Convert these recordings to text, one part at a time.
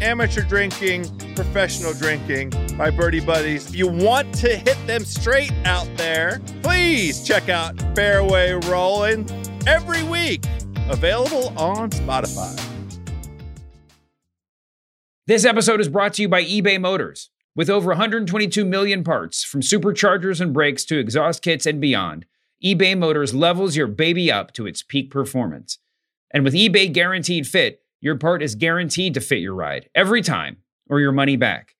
amateur drinking, professional drinking, my birdie buddies. If you want to hit them straight out there, please check out Fairway Rolling every week. Available on Spotify. This episode is brought to you by eBay Motors. With over 122 million parts, from superchargers and brakes to exhaust kits and beyond, eBay Motors levels your baby up to its peak performance. And with eBay Guaranteed Fit, your part is guaranteed to fit your ride every time or your money back.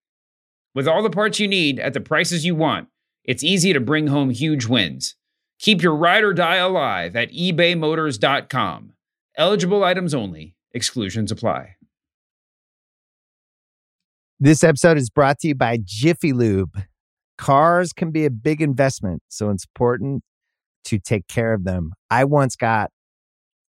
With all the parts you need at the prices you want, it's easy to bring home huge wins. Keep your ride or die alive at ebaymotors.com. Eligible items only, exclusions apply. This episode is brought to you by Jiffy Lube. Cars can be a big investment, so it's important to take care of them. I once got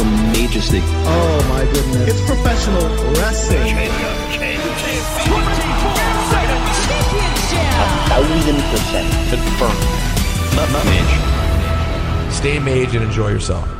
The majesty. Oh my goodness. It's professional wrestling. A Thousand percent confirmed. Mage. Stay mage and enjoy yourself.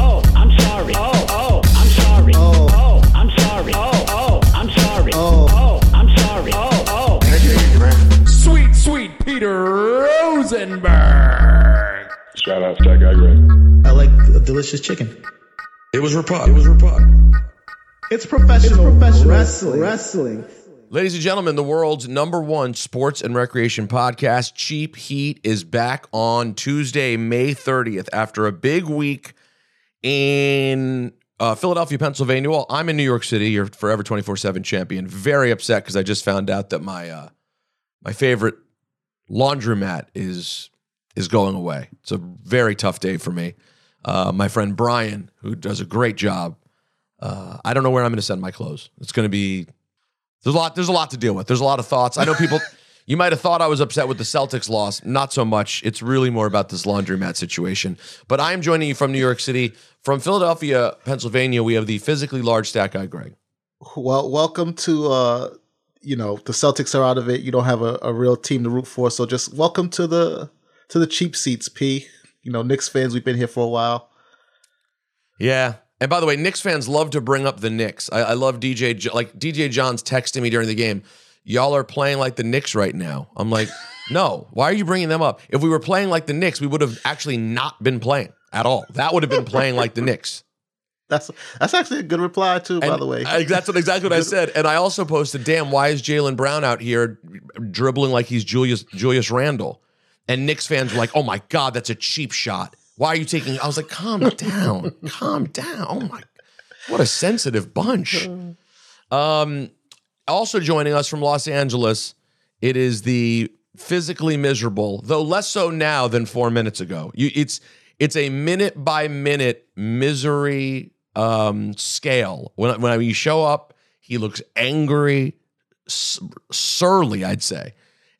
Shout out to that guy, I like delicious chicken. It was Rapod. It was Rapod. It's professional, professional wrestling. wrestling. Ladies and gentlemen, the world's number one sports and recreation podcast, Cheap Heat, is back on Tuesday, May 30th, after a big week in uh, Philadelphia, Pennsylvania. Well, I'm in New York City, your forever 24 7 champion. Very upset because I just found out that my uh, my favorite laundromat is is going away. It's a very tough day for me. Uh, my friend Brian, who does a great job, uh, I don't know where I'm going to send my clothes. It's going to be there's a lot. There's a lot to deal with. There's a lot of thoughts. I know people. you might have thought I was upset with the Celtics loss. Not so much. It's really more about this laundromat situation. But I am joining you from New York City, from Philadelphia, Pennsylvania. We have the physically large stat guy, Greg. Well, welcome to uh you know, the Celtics are out of it. You don't have a, a real team to root for, so just welcome to the to the cheap seats, P. You know, Knicks fans, we've been here for a while. Yeah. And by the way, Knicks fans love to bring up the Knicks. I, I love DJ. Like DJ John's texting me during the game. Y'all are playing like the Knicks right now. I'm like, no. Why are you bringing them up? If we were playing like the Knicks, we would have actually not been playing at all. That would have been playing like the Knicks. That's that's actually a good reply too, by the way. I- that's what exactly what I said. And I also posted, "Damn, why is Jaylen Brown out here dribbling like he's Julius Julius Randle?" And Knicks fans were like, "Oh my god, that's a cheap shot. Why are you taking?" I was like, "Calm down, calm down. Oh my, what a sensitive bunch." Um, also joining us from Los Angeles, it is the physically miserable, though less so now than four minutes ago. You, it's it's a minute by minute misery um, scale. When when you show up, he looks angry, surly, I'd say.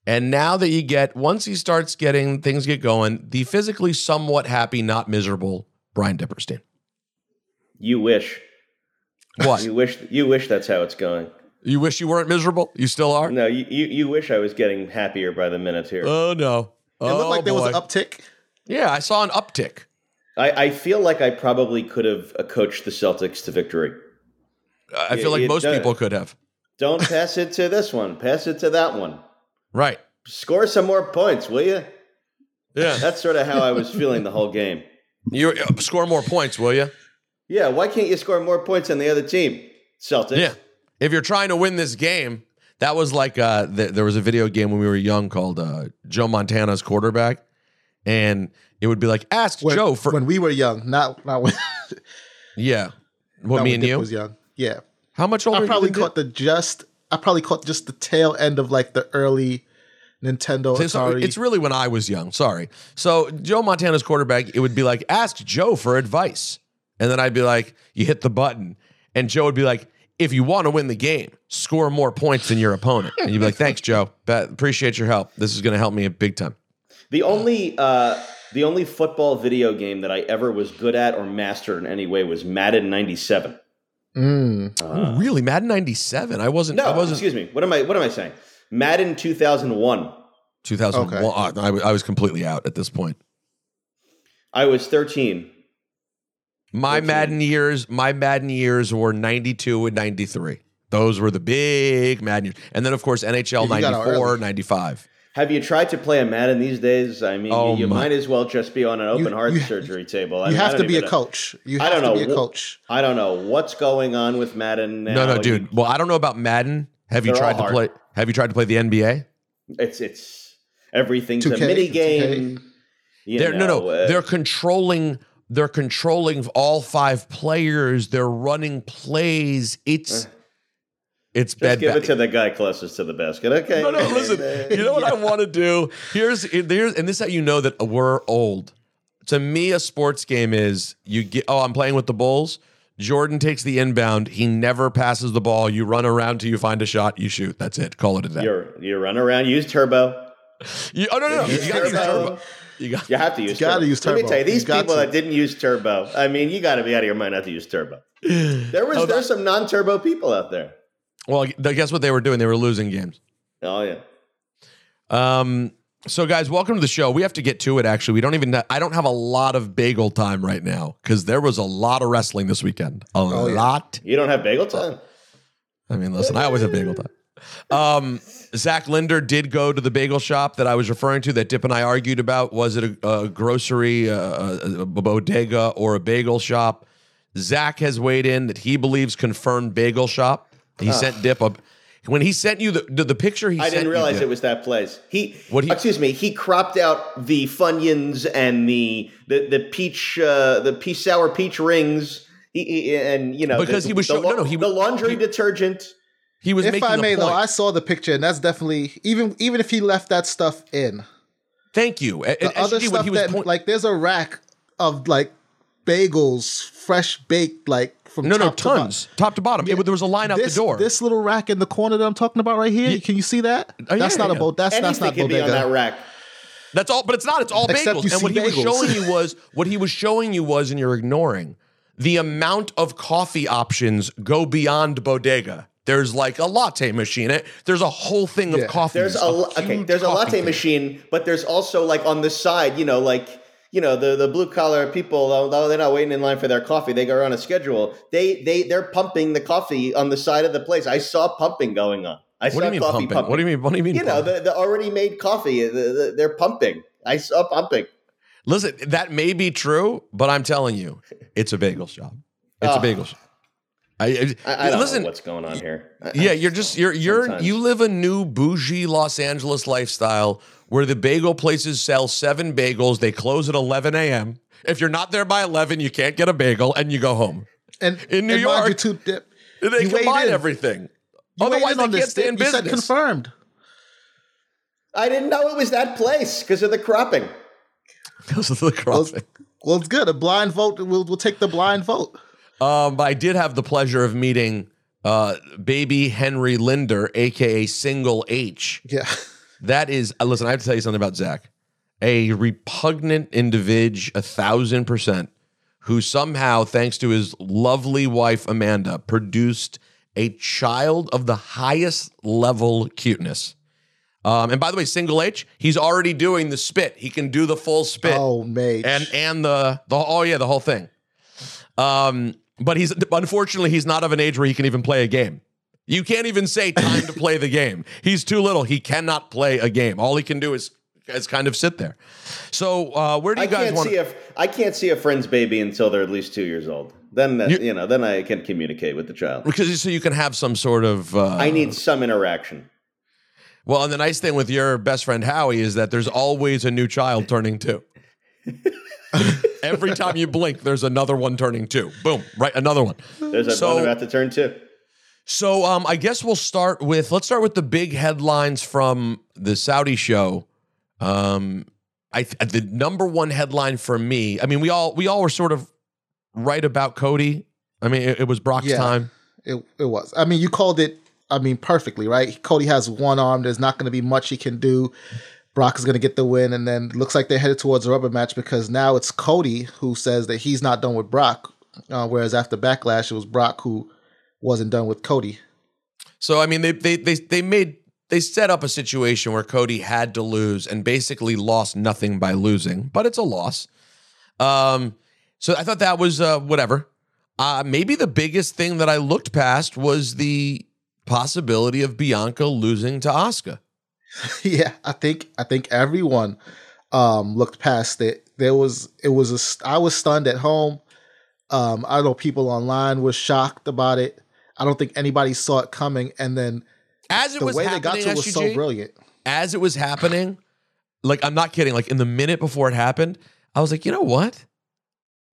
And now that you get once he starts getting things get going, the physically somewhat happy, not miserable Brian Dipperstein. You wish. What? You wish. You wish that's how it's going. You wish you weren't miserable? You still are? No, you, you, you wish I was getting happier by the minute here. Oh no. It looked Oh, like there was an uptick. Yeah, I saw an uptick. I, I feel like I probably could have uh, coached the Celtics to victory. I feel like you most don't- people could have. Don't pass it to this one. Pass it to that one. Right. Score some more points, will you? Yeah. That's sort of how I was feeling the whole game. You uh, score more points, will you? Yeah, why can't you score more points than the other team? Celtics. Yeah. If you're trying to win this game, that was like uh, th- there was a video game when we were young called uh, Joe Montana's quarterback, and it would be like ask When, Joe for when we were young, not not when, yeah. What not me when and Dick you? was young. Yeah, How much older? I probably than Dick? caught the just. I probably caught just the tail end of like the early Nintendo So- so Atari. it's really when I was young. Sorry. So Joe Montana's quarterback, it would be like, ask Joe for advice. And then I'd be like, you hit the button. And Joe would be like, if you want to win the game, score more points than your opponent. And you'd be like, thanks, Joe. Ba- appreciate your help. This is going to help me a big time. The only uh, the only football video game that I ever was good at or mastered in any way was Madden '97. Mm. oh, really? Madden 97? I wasn't, No, I wasn't excuse me. What am I? What am I saying? Madden 2001. 2001. Okay. Uh, I, I was completely out at this point. I was 13. My 14. Madden years, my Madden years were 92 and 93. Those were the big Madden years. And then, of course, NHL Yeah, you got out 94, 95. Have you tried to play a Madden these days? I mean, Oh, you might as well just be on an open You- heart you- surgery table. I You mean, have to be a know- coach. You I don't to know. be a coach. I don't know what's going on with Madden now. No, no, dude. Well, I don't know about Madden. Have you tried to hard. play? Have you tried to play the NBA? It's it's everything's a 2K, mini game. They're, no, know, no. uh, they're controlling. They're controlling all five players. They're running plays. It's it's just bad. give bad. it to the guy closest to the basket. Okay. No, no. Listen. You know what I want to do? Here's here's and this is how you know that we're old. To me, a sports game is you get. Oh, I'm playing with the Bulls. Jordan takes the inbound. He never passes the ball. You run around till you find a shot. You shoot. That's it. Call it a day. You're you run around. Use turbo. You- oh no, no, no. You gotta use Turbo. turbo. You got. You have to use. gotta use turbo. Let me tell you, these You people to. that didn't use turbo. I mean, you got to be out of your mind not to use turbo. There was Oh, there's some non-turbo people out there. Well, guess what they were doing? They were losing games. Oh yeah. Um. So, guys, welcome to the show. We have to get to it. Actually, we don't even. I don't have a lot of bagel time right now because there was a lot of wrestling this weekend. A yeah. lot. You don't have bagel time. I mean, listen, I always have bagel time. Um, Zach Linder did go to the bagel shop that I was referring to that Dip and I argued about. Was it a, a grocery, uh, a, a bodega, or a bagel shop? Zach has weighed in that he believes confirmed bagel shop. He sent Dip up. When he sent you the the, the picture, he I sent didn't realize Dip- it was that place. He, What he- excuse me, he cropped out the funyuns and the the the peach uh, the peach sour peach rings. He, he- and you know Because the, he was the, show- no, no, he the laundry he- detergent. He was If making I a may, though, point. I saw the picture, and that's definitely even even if he left that stuff in, Thank you. And, the and other SG, when stuff he was that point- like there's a rack of like bagels, fresh baked, like from no, no, top to bottom. tons, top to bottom. Yeah. It- there was a line out This, the door. this little rack in the corner that I'm talking about right here. Can you see that? Oh, that's not yeah. a boat. That's that's not can be on that rack. That's all, but it's not. It's all Except bagels. you And what see he was showing you was what he was showing you was, and you're ignoring the amount of coffee options go beyond bodega. There's like a latte machine. It- There's a whole thing of Yeah. coffee. There's a lo- okay. There's a latte machine, but there's also like on the side, you know, like you know the the blue collar people. Although they're not waiting in line for their coffee, they go on a schedule. They they they're pumping the coffee on the side of the place. I saw pumping going on. I What saw do you mean coffee pumping? pumping. What do you mean? What do you mean? You know the, the already made coffee. The, the, they're pumping. I saw pumping. Listen, that may be true, but I'm telling you, it's a bagel shop. It's a ah. Oh. bagel shop. I, I, I, I don't listen. know what's going on here. I- Yeah, I- you're just you're you're sometimes. you live a new bougie Los Angeles lifestyle where the bagel places sell seven bagels. They close at 11 a.m. If you're not there by 11, you can't get a bagel, and you go home. And In New and York, you, too, Dip, They You combine in. everything. you Otherwise, they on can't stay in Dip. You said business. confirmed. I didn't know it was that place because of the cropping. Because of the crossing. Well, it's good. A blind vote. We'll we'll take the blind vote. Um, but I did have the pleasure of meeting uh, baby Henry Linder, aka Single H. Yeah. That is, uh, listen, I have to tell you something about Zach. A repugnant individual, a thousand percent, who somehow, thanks to his lovely wife Amanda, produced a child of the highest level cuteness. Um, and by the way, Single H, he's already doing the spit. He can do the full spit Oh, mate. and and the the oh yeah the whole thing. Um, but he's unfortunately he's not of an age where he can even play a game. You can't even say time to play the game. He's too little. He cannot play a game. All he can do is is kind of sit there. So uh, where do you I guys can't want? see a I can't see a friend's baby until they're at least two years old. Then that, You- you, know, then I can communicate with the child. because so you can have some sort of. Uh, I need some interaction. Well, and the nice thing with your best friend Howie is that there's always a new child turning two. Every time you blink, there's another one turning two. Boom, right, another one. There's a So- one about to turn two. So um, I guess we'll start with let's start with the big headlines from the Saudi show. Um, I the number one headline for me. I mean, we all we all were sort of right about Cody. I mean, it, it was Brock's Yeah. time. It it was. I mean, you called it. I mean, perfectly, right? Cody has one arm. There's not going to be much he can do. Brock is going to get the win, and then looks like they're headed towards a rubber match because now it's Cody who says that he's not done with Brock, uh, whereas after Backlash it was Brock who wasn't done with Cody. So I mean, they they they they made they set up a situation where Cody had to lose and basically lost nothing by losing, but it's a loss. Um, so I thought that was uh, whatever. Uh, maybe the biggest thing that I looked past was the possibility of Bianca losing to Asuka. yeah, I think I think everyone um looked past it. There was it was a I was stunned at home. Um I don't know people online were shocked about it. I don't think anybody saw it coming and then As it the was way they got to it was so brilliant. as it was happening, like I'm not kidding, like in the minute before it happened, I was like, you know what?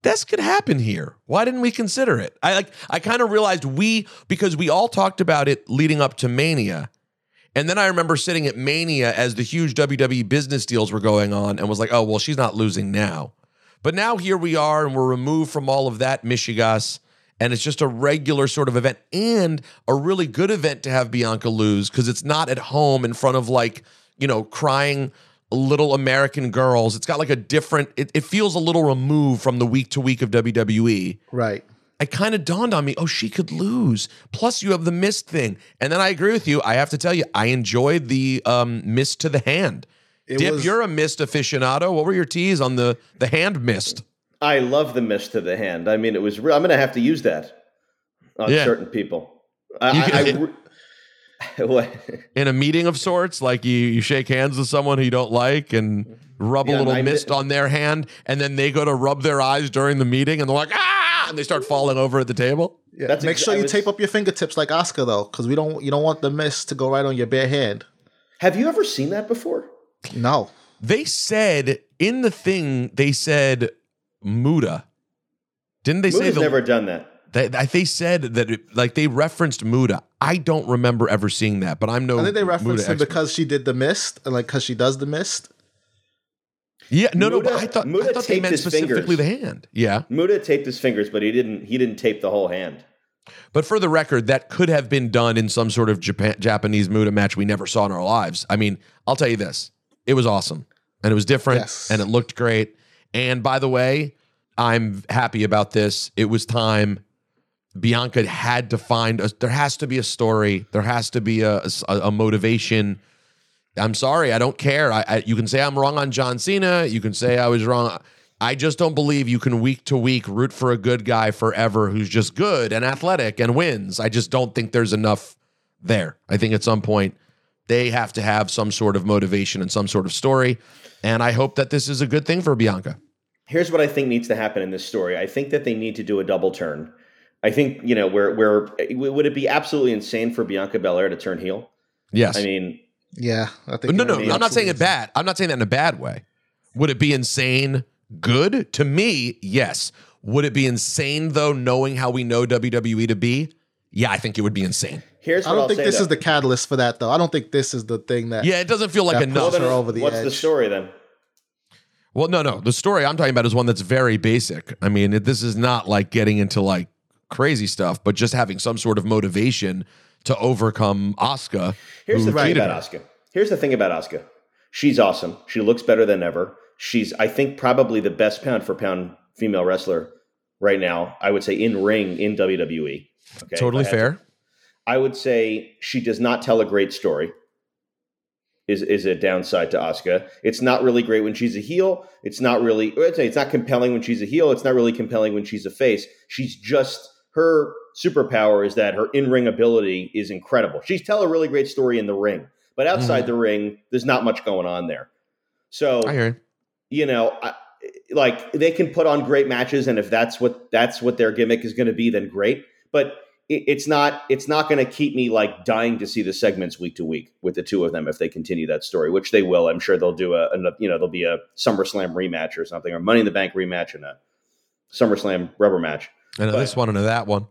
This could happen here. Why didn't we consider it? I like I kind of realized we because we all talked about it leading up to Mania. And then I remember sitting at Mania as the huge WWE business deals were going on and was like, oh, well, she's not losing now. But now here we are and we're removed from all of that Michigas. And it's just a regular sort of event and a really good event to have Bianca lose because it's not at home in front of like, you know, crying little American girls. It's got like a different, it, it feels a little removed from the week to week of WWE Right. It kind of dawned on me, oh, she could lose. Plus, you have the mist thing. And then I agree with you. I have to tell you, I enjoyed the um, mist to the hand. It Dip, was- you're a mist aficionado. What were your teas on the the hand mist? I love the mist to the hand. I mean, it was. Re- I'm going to have to use that on Yeah. certain people. I, I, I what? In a meeting of sorts, like you, you shake hands with someone who you don't like and rub a little I mi- mist on their hand, and then they go to rub their eyes during the meeting, and they're like, ah, and they start falling over at the table. Yeah. That's Make ex- sure you was- tape up your fingertips like Asuka though, because we don't you don't want the mist to go right on your bare hand. Have you ever seen that before? No. They said in the thing, they said Muta. Didn't they say Muta's the never done that. They, they said that it, like they referenced Muta. I don't remember ever seeing that, but I'm no. I think they Muta referenced him expert. because she did the mist and like because she does the mist. yeah, no, no. But Muta- I thought, I Muta thought they taped meant his specifically fingers. the hand. Yeah, Muta taped his fingers, but he didn't. He didn't tape the whole hand. but for the record, that could have been done in some sort of Japan, Japanese Muta match we never saw in our lives. I mean, I'll tell you this: it was awesome, and it was different, Yes. and it looked great. And by the way, I'm happy about this. It was time. Bianca had to find a, there has to be a story. There has to be a, a, a motivation. I'm sorry, I don't care. I, I you can say I'm wrong on John Cena. You can say I was wrong. I just don't believe you can week to week root for a good guy forever who's just good and athletic and wins. I just don't think there's enough there. I think at some point they have to have some sort of motivation and some sort of story. And I hope that this is a good thing for Bianca. Here's what I think needs to happen in this story. I think that they need to do a double turn. I think you know where where would it be absolutely insane for Bianca Belair to turn heel? Yes. I mean, Yeah, I think. no, you're no. I'm not saying it bad. I'm not saying that in a bad way. Would it be insane? Good to me, yes. Would it be insane though, knowing how we know WWE to be? Yeah, I think it would be insane. here's I what don't will think say. this though. is the catalyst for that though. I don't think this is the thing that. Yeah, it doesn't feel like That enough. pushes her over the What's edge. the story then? Well, no, no. The story I'm talking about is one that's very basic. I mean, it, this is not like getting into like crazy stuff, but just having some sort of motivation to overcome Asuka. Here's the thing about. Asuka. Here's the thing about Asuka. She's awesome. She looks better than ever. She's, I think, probably the best pound for pound female wrestler right now. I would say in ring in WWE. Okay, Totally I had to- fair. I would say she does not tell a great story. Is is a downside to Asuka. It's not really great when she's a heel. It's not really. I'd say it's not compelling when she's a heel. It's not really compelling when she's a face. She's just her superpower is that her in ring ability is incredible. She's tell a really great story in the ring, but mm-hmm. outside the ring, there's not much going on there. So I you. you know, I, like they can put on great matches, and if that's what that's what their gimmick is going to be, then great. But it, it's not it's not going to keep me like dying to see the segments week to week with the two of them if they continue that story, which they will. I'm sure they'll do a, a you know there'll be a SummerSlam rematch or something, or Money in the Bank rematch and a SummerSlam rubber match. I know But- this one and that one.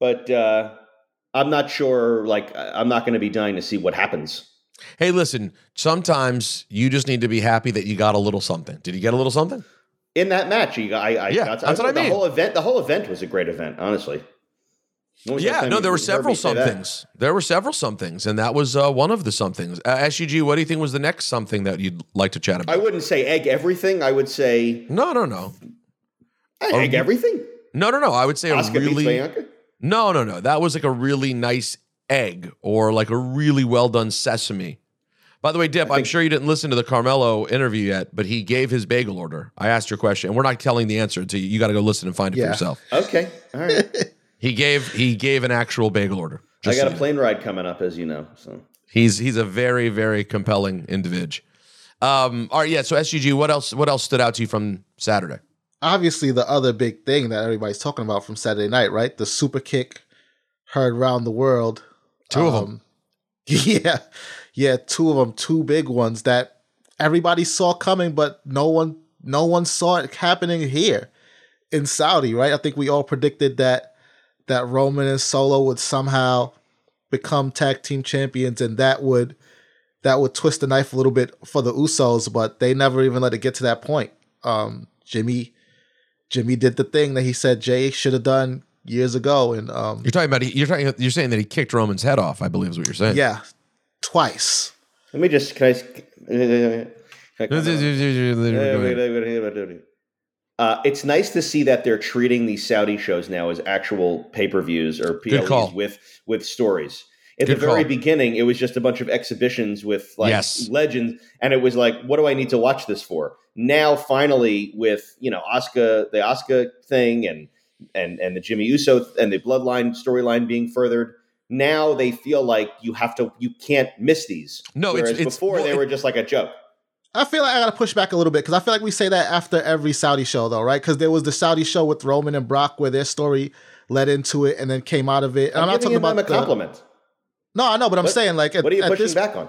But uh, I'm not sure. Like I- I'm not going to be dying to see what happens. Hey, listen, sometimes you just need to be happy that you got a little something. Did you get a little something? in that match. You, I, I Yeah, got, that's what I mean. the whole event. The whole event was a great event, honestly. When was the last Yeah, no, there were several me say that? somethings. There were several somethings, and that was uh, one of the somethings. Uh, SGG, what do you think was the next something that you'd like to chat about? I wouldn't say egg everything. I would say no, no, no, I egg you- everything. No, no, no. I would say a Asuka beats really no, no, no. That was like a really nice egg, or like a really well done sesame. By the way, Dip, I I'm sure you didn't listen to the Carmelo interview yet, but he gave his bagel order. I asked your question, and we're not telling the answer to you. You got to go listen and find it Yeah. for yourself. Okay, all right. He gave he gave an actual bagel order. I got so a you know. plane ride coming up, as you know. So He's he's a very very compelling individual. Um, all right, yeah. So SGG, what else? What else stood out to you from Saturday? Obviously, the other big thing that everybody's talking about from Saturday night, right? The super kick heard around the world. Two of Um, Yeah, yeah, two of them, two big ones that everybody saw coming, but no one, no one saw it happening here in Saudi, right? I think we all predicted that that Roman and Solo would somehow become tag team champions, and that would that would twist the knife a little bit for the Usos, but they never even let it get to that point. Um, Jimmy, Jimmy did the thing that he said Jay should have done years ago, and um, You're talking about you're talking you're saying that he kicked Roman's head off. I believe is what you're saying. yeah, twice. let me just can I? Can I Uh, it's nice to see that they're treating these Saudi shows now as actual pay per views or PLEs with with stories. At Good the very call. beginning, it was just a bunch of exhibitions with like Yes. legends, and it was like, what do I need to watch this for? Now, finally, with you know Asuka, the Asuka thing, and and and the Jimmy Uso and the Bloodline storyline being furthered. Now they feel like you have to, you can't miss these. No, it's- Whereas it's- before well, they were just like a joke. I feel like I gotta push back a little bit because I feel like we say that after every Saudi show, though, right? Because there was the Saudi show with Roman and Brock where their story led into it and then came out of it. And I'm, I'm, not giving talking them about a the- compliment. no, I know, but I'm What- saying like at, what are you at pushing this back on?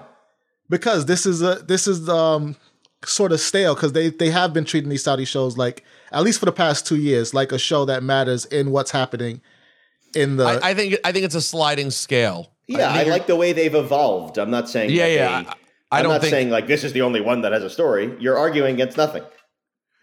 because this is a this is um sort of stale because they they have been treating these Saudi shows like at least for the past two years like a show that matters in what's happening in the I, I think I think it's a sliding scale. Yeah, I, think you're- like the way they've evolved. I'm not saying Yeah, that yeah. they- I, I I'm don't not think. saying like this is the only one that has a story. You're arguing against nothing.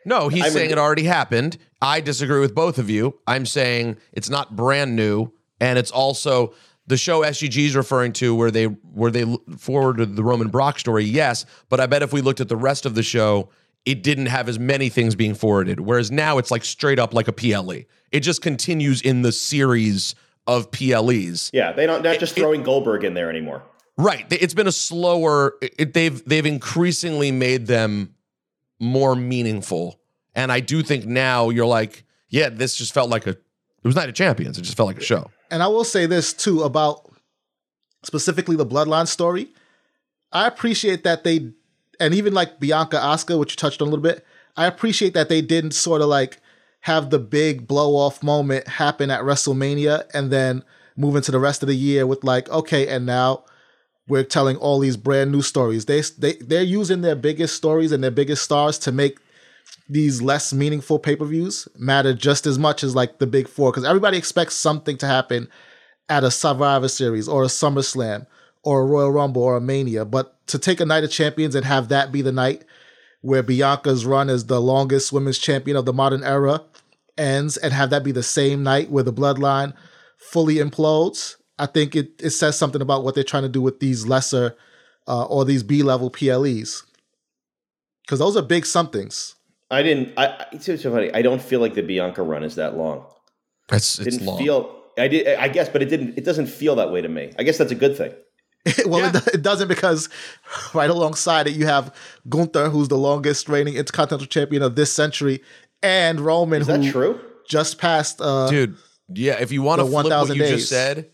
no, he's I'm saying a- it already happened. I disagree with both of you. I'm saying it's not brand new, and it's also the show SGG is referring to where they where they forwarded the Roman Brock story. Yes, but I bet if we looked at the rest of the show, it didn't have as many things being forwarded. Whereas now it's like straight up like a PLE. It just continues in the series of PLEs. Yeah, they don't. They're not just it- throwing Goldberg in there anymore. Right. It's been a slower. It, they've they've increasingly made them more meaningful, and I do think now you're like, yeah, this just felt like a. It was Night of Champions. It just felt like a show. And I will say this too about specifically the bloodline story. I appreciate that they, and even like Bianca Asuka, which you touched on a little bit, I appreciate that they didn't sort of like have the big blow off moment happen at WrestleMania and then move into the rest of the year with like, okay, and now we're telling all these brand new stories. They they they're using their biggest stories and their biggest stars to make these less meaningful pay-per-views matter just as much as like the big four because everybody expects something to happen at a Survivor Series or a SummerSlam or a Royal Rumble or a Mania. But to take a night of champions and have that be the night where Bianca's run as the longest women's champion of the modern era ends and have that be the same night where the bloodline fully implodes. I think it, it says something about what they're trying to do with these lesser uh, or these B level PLEs. Because those are big somethings. I didn't. I, I it's so funny. I don't feel like the Bianca run is that long. It's it's didn't long. feel. I did. I guess, but it didn't. It doesn't feel that way to me. I guess that's a good thing. well, Yeah. it, it doesn't because right alongside it, you have Gunther, who's the longest reigning Intercontinental Champion of this century, and Roman, Is who that true? just passed. Uh, dude. Yeah, if you want to The flip what 1,000 you days. just said,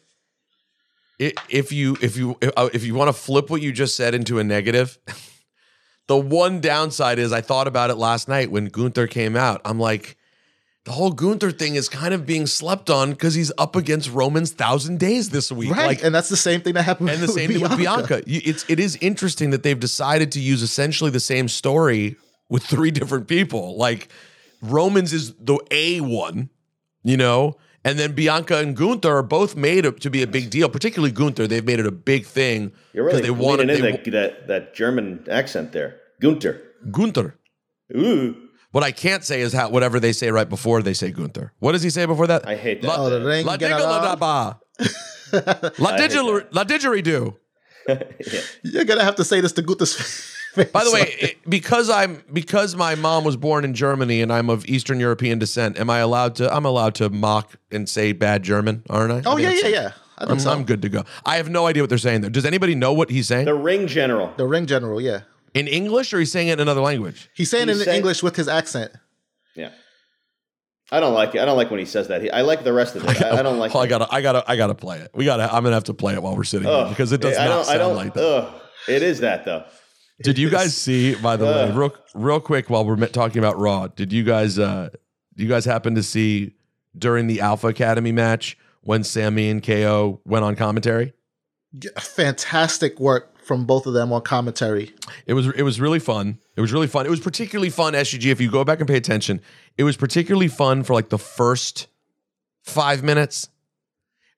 i if you if you uh, if you want to flip what you just said into a negative, the one downside is I thought about it last night when Gunther came out. I'm like, the whole Gunther thing is kind of being slept on because he's up against Roman's thousand days this week. right, Like, and that's the same thing that happened. and the with same thing with Bianca. It's it is interesting that they've decided to use essentially the same story with three different people. Like Romans is the A one, you know, and then Bianca and Gunther are both made to be a big deal. Particularly Gunther, they've made it a big thing You're really they leaning wanted in they, that, that that German accent there, Gunther. Gunther. Ooh, What I can't say is how whatever they say right before they say Gunther. What does he say before that? I hate that. La, Oh, the ring la general. digga La I hate digger la didgeridoo. You're gonna have to say this to Gunther's face. By the way, it- because I'm because my mom was born in Germany and I'm of Eastern European descent, am I allowed to? I'm allowed to mock and say bad German, aren't I? oh I yeah, yeah, yeah. I I'm, so. I'm good to go. I have no idea what they're saying there. Does anybody know what he's saying the ring general. The ring general, yeah. in English, or he's saying it in another language? He's saying He's it in saying- English with his accent. Yeah. I don't like it. I don't like when he says that. He, I like the rest of it. I, I don't like. Oh, I gotta, I gotta, I gotta play it. We gotta. I'm gonna have to play it while we're sitting here because it does I not don't, sound I don't, like that. Ugh. It is that though. Did you guys see? By the way, real, real quick, while we're talking about Raw, did you guys, uh, do you guys happen to see during the Alpha Academy match when Sammy and KO went on commentary? Fantastic work from both of them on commentary. It was it was really fun. It was really fun. It was particularly fun, SGG. If you go back and pay attention, it was particularly fun for like the first five minutes.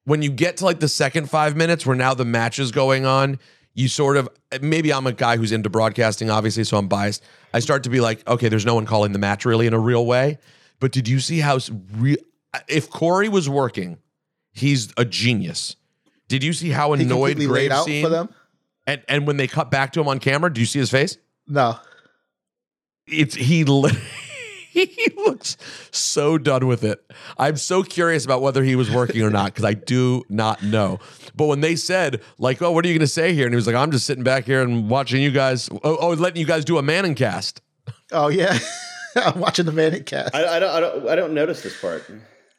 When you get to like the second five minutes, where now the match is going on, you sort of maybe I'm a guy who's into broadcasting, obviously, so I'm biased. I start to be like, okay, there's no one calling the match really in a real way. But did you see how if Corey was working, he's a genius. Did you see how annoyed laid Graves out seemed? for them. And and when they cut back to him on camera, do you see his face? No, It's he he looks so done with it. I'm so curious about whether he was working or not because I do not know. But when they said like, "Oh, what are you going to say here?" and he was like, "I'm just sitting back here and watching you guys. Oh, oh letting you guys do a Manning cast." oh yeah, I'm watching the Manning cast. I, I don't. I don't. I don't notice this part.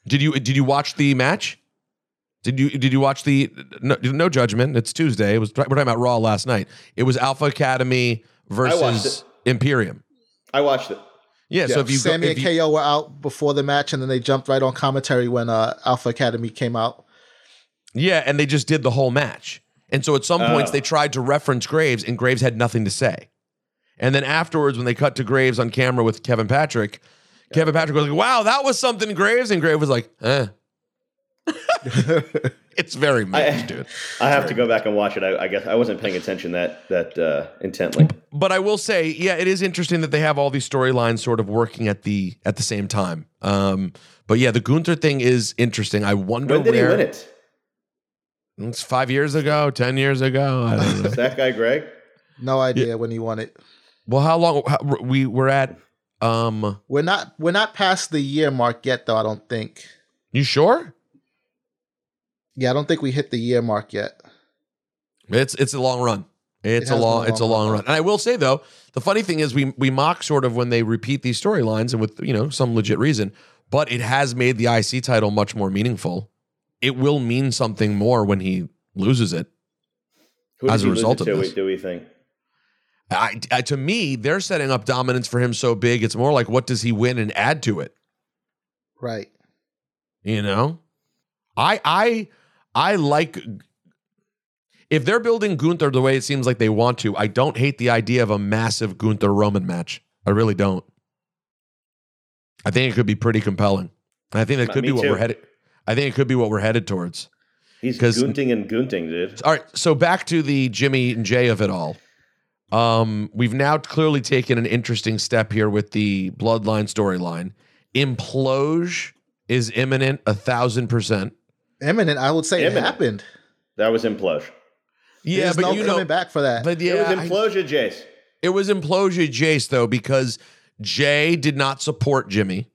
Did you did you watch the match? Did you did you watch the no, no judgment? It's Tuesday. It was we're talking about Raw last night. It was Alpha Academy versus Imperium. I watched it. Yeah, so if you go, Sammy if and you, KO were out before the match, and then they jumped right on commentary when uh, Alpha Academy came out. Yeah, and they just did the whole match. And so at some points Oh. they tried to reference Graves, and Graves had nothing to say. And then afterwards, when they cut to Graves on camera with Kevin Patrick, Kevin Patrick was like, "Wow, that was something." Graves and Graves was like, "Eh." it's very much, I- dude. I have to go back and watch it. I, I guess I wasn't paying attention that that uh, intently. But I will say, yeah, it is interesting that they have all these storylines sort of working at the at the same time. Um, but yeah, the Gunther thing is interesting. I wonder When did he where win it? it's five years ago, ten years ago. I don't know. Is that guy Greg? No idea when he won it. well, how long how, we were at? Um, We're not we're not past the year mark yet, though. I don't think. you sure? Yeah, I don't think we hit the year mark yet. It's it's a long run. It's It a has long it's a long long run. run. And I will say though, the funny thing is we we mock sort of when they repeat these storylines and with you know some legit reason, but it has made the IC title much more meaningful. It will mean something more when he loses it. Who As a result of to, this. do we think? I, I, to me, they're setting up dominance for him so big. It's more like what does he win and add to it? Right. You know, I I I like if they're building Gunther the way it seems like they want to. I don't hate the idea of a massive Gunther Roman match. I really don't. I think it could be pretty compelling. I think that Uh, could me be what too. we're headed. I think it could be what we're headed towards. He's gunting and gunting, dude. All right, so back to the Jimmy and Jay of it all. Um, we've now clearly taken an interesting step here with the bloodline storyline. Imploge is imminent, a thousand percent. Imminent, I would say it happened. That was implosion. Yeah, There's but no you coming know, back for that. but yeah, it I- was implosion, Jace. it was implosion, Jace though, because Jay did not support Jimmy,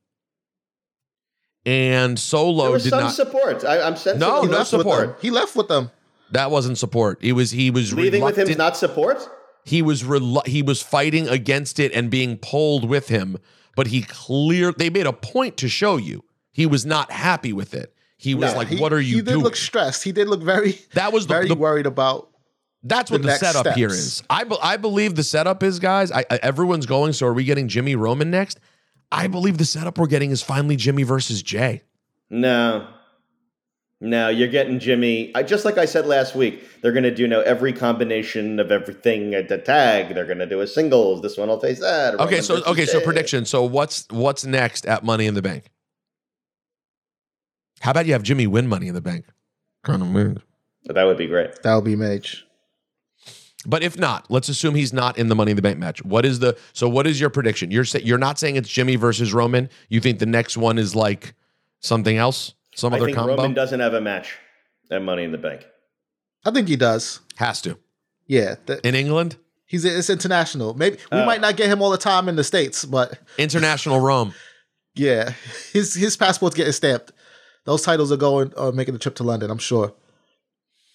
and There Solo was did some not. support. I, I'm sensing. No, he no support. He left with them. that wasn't support. He was he was Leaving with him is not support. he was relu- he was fighting against it and being pulled with him but he clear they made a point to show you he was not happy with it he was Yeah, like he- what are you doing? He did doing look stressed. He did look very, that was the, very the- worried about. that's what the, next setup here steps. is I, be- I believe the setup is guys I, I- everyone's going so are we getting jimmy roman next i believe the setup we're getting is finally jimmy versus jay No. No, you're getting Jimmy. I, just like I said last week, they're going to do now every combination of everything at the tag. They're going to do a singles. This one will face that. okay Roman so versus okay so prediction so what's what's next at money in the bank how about you have jimmy win money in the bank kind of weird That would be great. That would be Mage. But if not, let's assume he's not in the Money in the Bank match. What is the so? What is your prediction? You're sa- you're not saying it's Jimmy versus Roman. You think the next one is like something else, some I other think combo? Roman doesn't have a match at Money in the Bank. I think he does. Has to Yeah, th- in England, he's it's international. Maybe we Oh. might not get him all the time in the states, but international Rome. yeah, his his passport's getting stamped. Those titles are going uh, making the trip to London. I'm sure.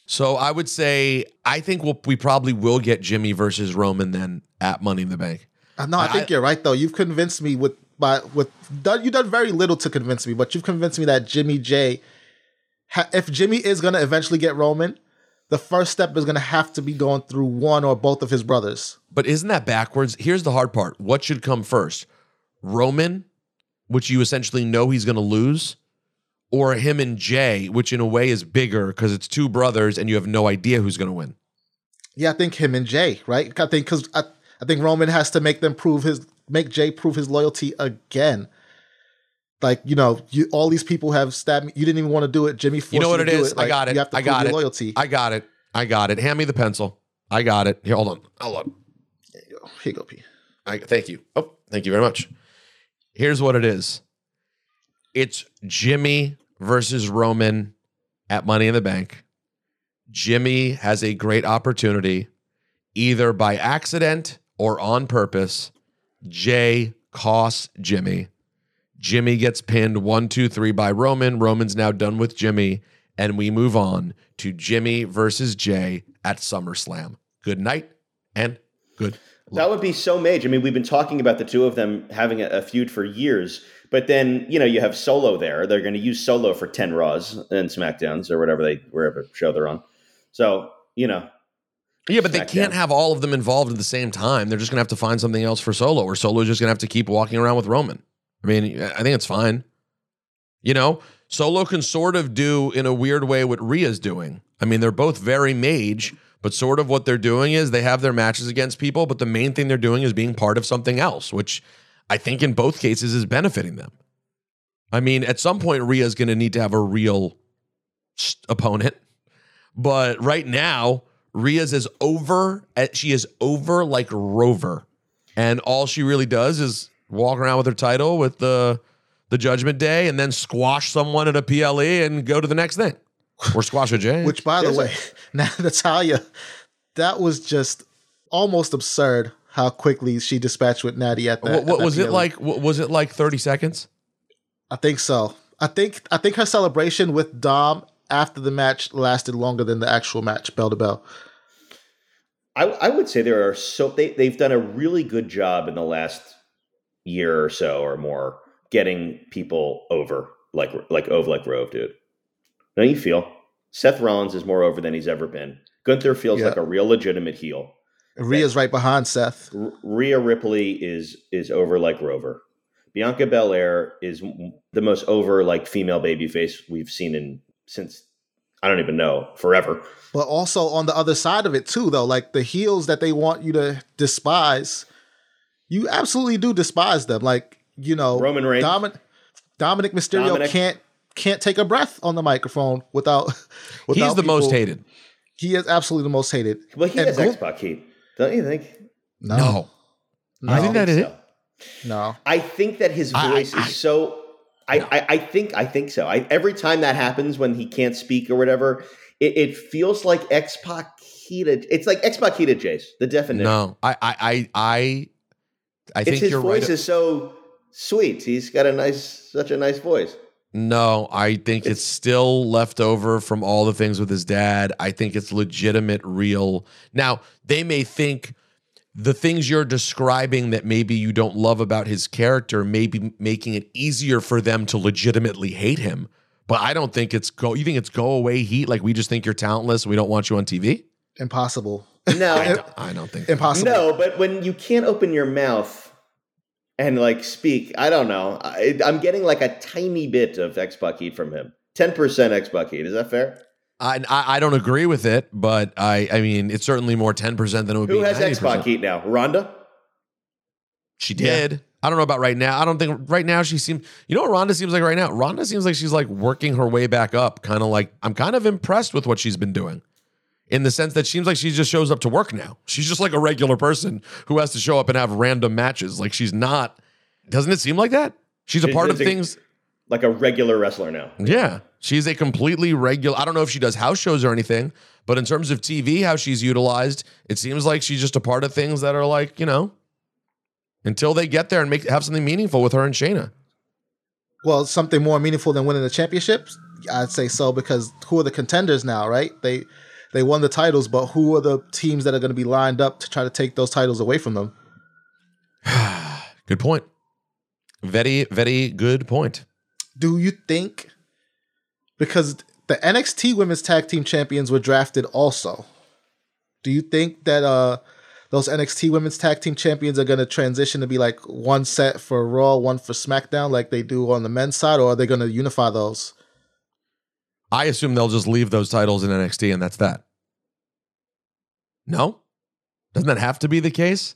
So I would say I think we'll, we probably will get Jimmy versus Roman then at Money in the Bank. Uh, No, I, I- think you're right though. You've convinced me with by with done, you've done very little to convince me, but you've convinced me that Jimmy J, ha, if Jimmy is gonna eventually get Roman, the first step is gonna have to be going through one or both of his brothers. But isn't that backwards? Here's the hard part. What should come first? Roman, which you essentially know he's going to lose, or him and Jay, which in a way is bigger because it's two brothers and you have no idea who's going to win. Yeah, I think him and Jay, right? I think because I, I think Roman has to make them prove his make Jay prove his loyalty again. Like you know, you all these people have stabbed me. You didn't even want to do it. Jimmy forced You know what to it is? I got it. You have to I prove got your it. loyalty. I got it. I got it. Hand me the pencil. I got it. Here, hold on. Hold on. Here you go, P. I, thank you. Oh, thank you very much. Here's what it is. It's Jimmy versus Roman at Money in the Bank. Jimmy has a great opportunity, either by accident or on purpose. Jay costs Jimmy. Jimmy gets pinned one, two, three by Roman. Roman's now done with Jimmy. And we move on to Jimmy versus Jay at SummerSlam. Good night and good That would be so major. I mean, we've been talking about the two of them having a, a feud for years, but then you know you have Solo there. They're going to use Solo for ten Raws and Smackdowns or whatever they wherever show they're on. So you know, Yeah, but they can't have all of them involved at the same time. They're just gonna have to find something else for Solo, or Solo's just gonna have to keep walking around with Roman. I mean, I think it's fine. You know, Solo can sort of do in a weird way what Rhea's doing. I mean, they're both very mage, but sort of what they're doing is they have their matches against people, but the main thing they're doing is being part of something else, which I think in both cases is benefiting them. I mean, at some point, Rhea's going to need to have a real opponent. But right now, Rhea's is over. eh, She is over like Rover. And all she really does is walk around with her title with the the Judgment Day and then squash someone at a PLE and go to the next thing. Or squash a J. Which, by the There's a- way, now Natalya, that was just almost absurd how quickly she dispatched with Natty at that. what, at what that was it like? What, was it like 30 seconds? I think so. I think I think her celebration with Dom after the match lasted longer than the actual match, bell to bell. I, I would say there are so they they've done a really good job in the last year or so or more getting people over like like over like Rove, dude. Don't you feel? Seth Rollins is more over than he's ever been. Gunther feels Yeah. like a real legitimate heel. Rhea's right behind Seth. R- Rhea Ripley is is over like Rover. Bianca Belair is the most over like female babyface we've seen in since I don't even know forever. But also on the other side of it too, though, like the heels that they want you to despise, you absolutely do despise them. Like you know, Roman Reigns. Domin- Dominik Mysterio Dominik. can't can't take a breath on the microphone without. without He's the most hated. He is absolutely the most hated. Well, he And has Gold- X Pac heat, don't you think? No, No. no, I think that is it. so. no. I think that his voice I- is so. I, I, I think I think so. I, every time that happens when he can't speak or whatever, it, it feels like X Paquita. It's like X Paquita Jace, the definition. No, I, I, I, I, I it's think his you're voice right. is so sweet. He's got a nice, such a nice voice. No, I think it's, still left over from all the things with his dad. I think it's legitimate, real. Now, they may think the things you're describing that maybe you don't love about his character may be making it easier for them to legitimately hate him. But I don't think it's go. You think it's go away heat? Like we just think you're talentless. We don't want you on TV. Impossible. No, I don't, I don't think. Impossible. no, but when you can't open your mouth and like speak, I don't know. I, I'm getting like a tiny bit of X-Pac heat from him. Ten percent X-Pac heat. Is that fair? I, I I don't agree with it, but I I mean it's certainly more ten percent than it would Who be. Who has X 90%. Paquita now? Ronda. She did. I don't know about right now. I don't think right now she seems. You know what Ronda seems like right now? Ronda seems like she's like working her way back up. Kind of like I'm kind of impressed with what she's been doing, in the sense that seems like she just shows up to work now. She's just like a regular person who has to show up and have random matches. Like she's not. Doesn't it seem like that? She's a She's- part of a- things. Like a regular wrestler now. Yeah, she's a completely regular. I don't know if she does house shows or anything, but in terms of TV, how she's utilized, it seems like she's just a part of things that are like you know, until they get there and make have something meaningful with her and Shayna. Well, something more meaningful than winning the championships? I'd say so because who are the contenders now, right? They they won the titles, but who are the teams that are going to be lined up to try to take those titles away from them? Good point. Very, very good point. Do you think because the NXT Women's Tag Team Champions were drafted also? Do you think that uh those NXT Women's Tag Team Champions are going to transition to be like one set for Raw, one for SmackDown, like they do on the men's side, or are they going to unify those? I assume they'll just leave those titles in NXT and that's that. No? Doesn't that have to be the case?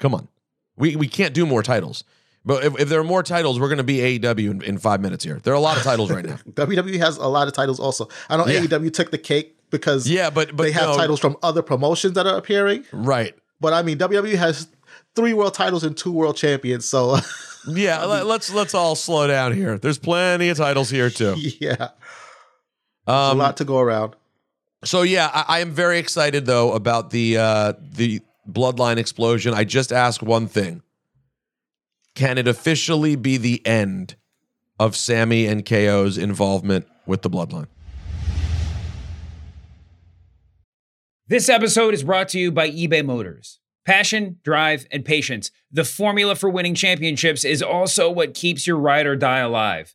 Come on. We we can't do more titles. But if, if there are more titles, we're going to be AEW in, in five minutes here. There are a lot of titles right now. WWE has a lot of titles also. I know Yeah. AEW took the cake because Yeah, but but they have no, titles from other promotions that are appearing. right. But I mean, WWE has three world titles and two world champions. So Yeah, let, let's let's all slow down here. There's plenty of titles here too. yeah, a Um, lot to go around. So yeah, I, I am very excited though about the uh, the bloodline explosion. I just ask one thing: Can it officially be the end of Sammy and KO's involvement with the bloodline? This episode is brought to you by eBay Motors. Passion, drive, and patience. The formula for winning championships is also what keeps your ride or die alive.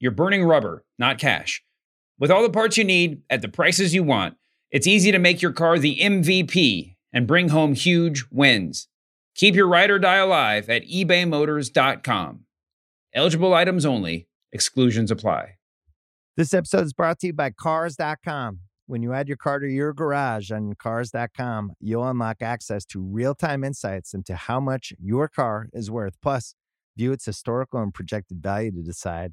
you're burning rubber, not cash. With all the parts you need at the prices you want, it's easy to make your car the MVP and bring home huge wins. Keep your ride or die alive at ebaymotors.com. Eligible items only, exclusions apply. This episode is brought to you by Cars.com. When you add your car to your garage on Cars.com, you'll unlock access to real time insights into how much your car is worth. Plus, view its historical and projected value to decide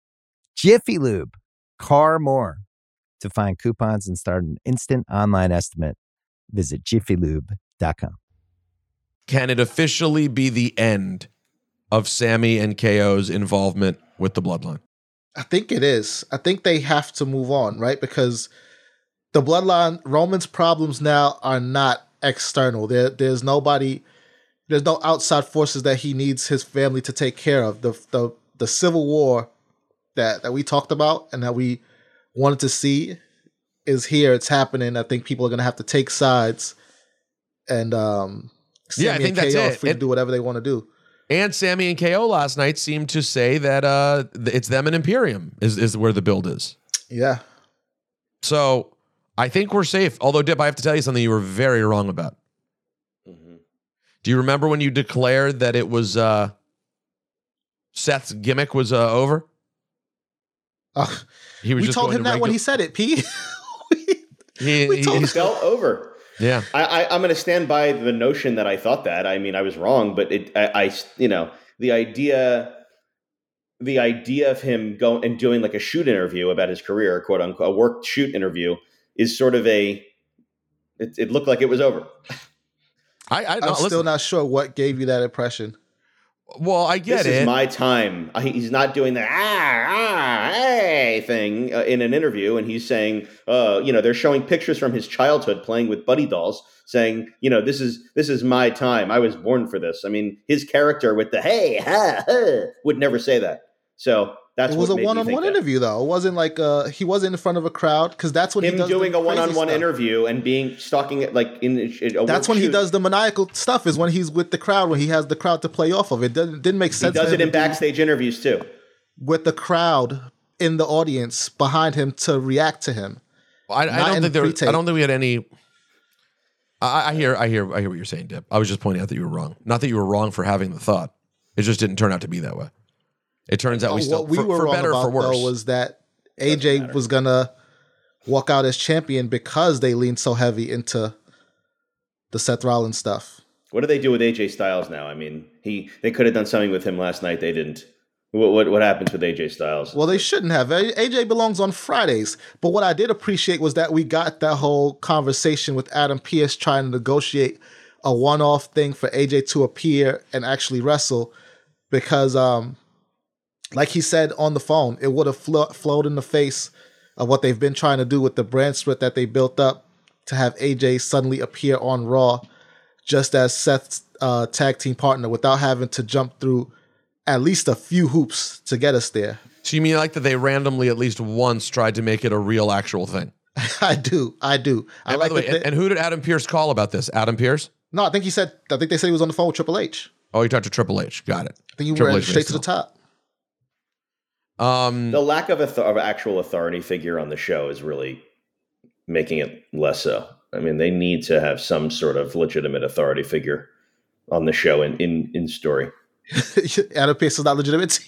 Jiffy Lube, car more. To find coupons and start an instant online estimate, visit jiffylube.com. Can it officially be the end of Sammy and KO's involvement with the bloodline? I think it is. I think they have to move on, right? Because the bloodline Roman's problems now are not external. There there's nobody there's no outside forces that he needs his family to take care of. The the the civil war that that we talked about and that we wanted to see is here. It's happening. I think people are gonna have to take sides and um Yeah, I think and that's KO are it. free to do whatever they want to do. And Sammy and KO last night seemed to say that uh, it's them and Imperium is, is where the build is. Yeah. So I think we're safe. Although, Dip, I have to tell you something you were very wrong about. Do you remember when you declared that it was uh, Seth's gimmick was uh, over? Uh, He was we just told him to that when he said it, P. He- we he- told he- him. felt over. yeah. I, I, I'm going to stand by the notion that I thought that. I mean, I was wrong, but it, I, I, you know, the idea, the idea of him going and doing like a shoot interview about his career, quote unquote, a work shoot interview, is sort of a. It, it looked like it was over. I, I, no, I'm listen, still not sure what gave you that impression. Well, I get this is my time. He's not doing the ah ah hey thing uh, in an interview, and he's saying, uh, you know, they're showing pictures from his childhood playing with buddy dolls, saying, you know, this is this is my time. I was born for this. I mean, his character with the hey ha ha would never say that. So that's it was what a one-on-one think that. interview, though. It wasn't like uh, he wasn't in front of a crowd because that's when he does the doing a one-on-one stuff. interview and being stalking it like in a a That's work when he does the maniacal stuff. Is when he's with the crowd when he has the crowd to play off of. It didn't, didn't make sense. He does it in backstage interviews too. with the crowd in the audience behind him to react to him. I, I don't in think there. pre-tape. I don't think we had any. I, I hear. I hear. I hear what you're saying, Dip. I was just pointing out that you were wrong. Not that you were wrong for having the thought. It just didn't turn out to be that way. It turns out we still what we for, were for wrong better about for worse. though was that AJ was gonna walk out as champion because they leaned so heavy into the Seth Rollins stuff. What do they do with AJ Styles now? I mean, he they could have done something with him last night. They didn't. What what, what happens with AJ Styles? Well, they shouldn't have. AJ belongs on Fridays. But what I did appreciate was that we got that whole conversation with Adam Pearce trying to negotiate a one-off thing for AJ to appear and actually wrestle, because, um, like he said on the phone, it would have flo- flowed in the face of what they've been trying to do with the brand split that they built up to have AJ suddenly appear on Raw, just as Seth's uh, tag team partner, without having to jump through at least a few hoops to get us there. So you mean like that they randomly at least once tried to make it a real actual thing? I do. I do. I And by like the way, and, they- and who did Adam Pearce call about this? Adam Pearce? No, I think he said. I think they said he was on the phone with Triple H. Oh, he talked to Triple H. Got it. I think he Triple went H straight to the top. Um, The lack of a of actual authority figure on the show is really making it less so. I mean, they need to have some sort of legitimate authority figure on the show in in, in story. Adam Pearce is not legitimate.